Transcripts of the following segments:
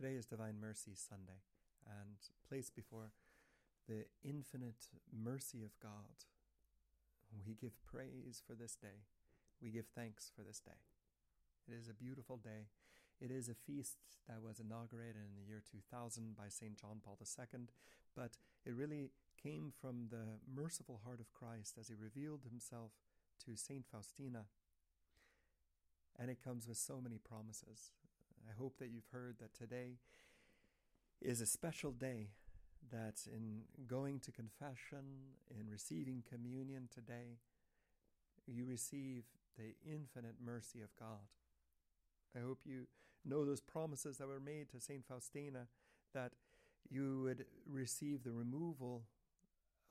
Today is Divine Mercy Sunday, and placed before the infinite mercy of God, we give praise for this day. We give thanks for this day. It is a beautiful day. It is a feast that was inaugurated in the year 2000 by St. John Paul II, but it really came from the merciful heart of Christ as he revealed himself to St. Faustina. And it comes with so many promises. I hope that you've heard that today is a special day, that in going to confession, in receiving communion today, you receive the infinite mercy of God. I hope you know those promises that were made to St. Faustina that you would receive the removal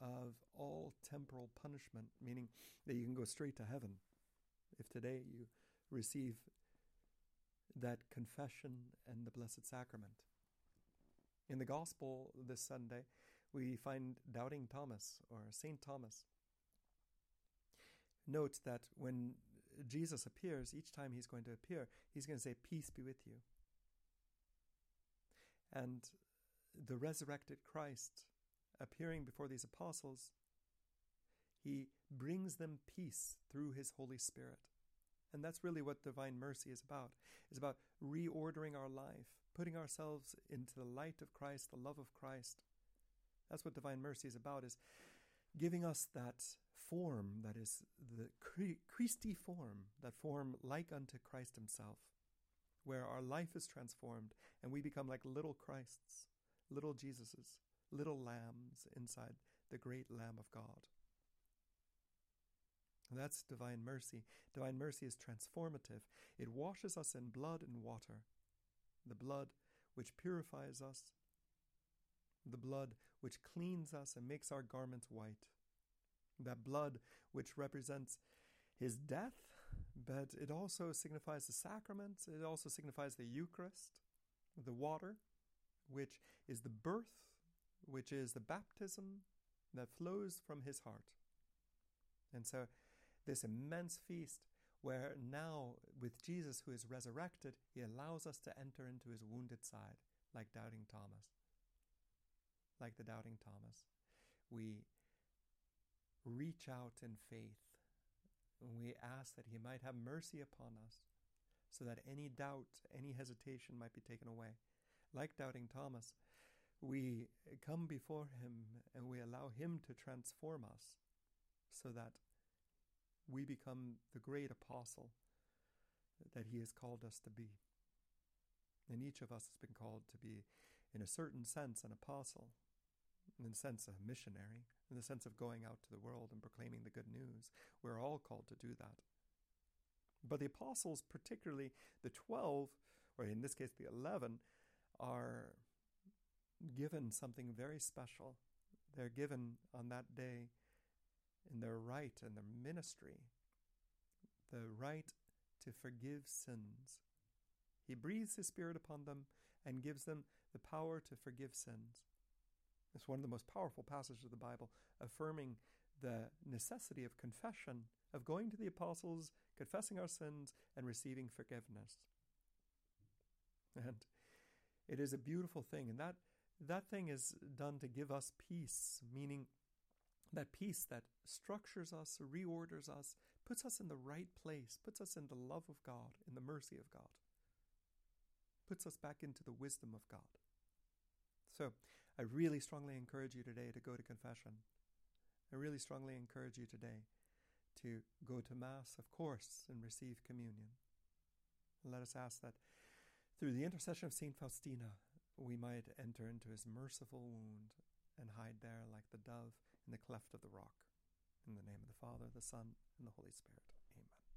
of all temporal punishment, meaning that you can go straight to heaven if today you receive that confession and the Blessed Sacrament. In the Gospel this Sunday, we find Doubting Thomas or St. Thomas. Note that when Jesus appears, each time he's going to appear, he's going to say, Peace be with you. And the resurrected Christ appearing before these apostles, he brings them peace through his Holy Spirit. And that's really what divine mercy is about. It's about reordering our life, putting ourselves into the light of Christ, the love of Christ. That's what divine mercy is about is giving us that form that is the Christi form, that form like unto Christ himself, where our life is transformed and we become like little Christs, little Jesuses, little lambs inside the great Lamb of God. That's divine mercy. Divine mercy is transformative. It washes us in blood and water. The blood which purifies us, the blood which cleans us and makes our garments white. That blood which represents his death, but it also signifies the sacraments, it also signifies the Eucharist, the water, which is the birth, which is the baptism that flows from his heart. And so this immense feast where now, with Jesus who is resurrected, he allows us to enter into his wounded side, like doubting Thomas. Like the doubting Thomas. We reach out in faith and we ask that he might have mercy upon us so that any doubt, any hesitation might be taken away. Like doubting Thomas, we come before him and we allow him to transform us so that we become the great apostle that he has called us to be. And each of us has been called to be, in a certain sense, an apostle, in the sense of a missionary, in the sense of going out to the world and proclaiming the good news. We're all called to do that. But the apostles, particularly the 12, or in this case the 11, are given something very special. They're given on that day in their right and their ministry, the right to forgive sins. He breathes His Spirit upon them and gives them the power to forgive sins. It's one of the most powerful passages of the Bible, affirming the necessity of confession, of going to the apostles, confessing our sins, and receiving forgiveness. And it is a beautiful thing, and that that thing is done to give us peace, meaning that peace that structures us, reorders us, puts us in the right place, puts us in the love of God, in the mercy of God, puts us back into the wisdom of God. So, I really strongly encourage you today to go to confession. I really strongly encourage you today to go to Mass, of course, and receive communion. Let us ask that through the intercession of St. Faustina, we might enter into his merciful wound and hide there like the dove in the cleft of the rock. In the name of the Father, the Son, and the Holy Spirit. Amen.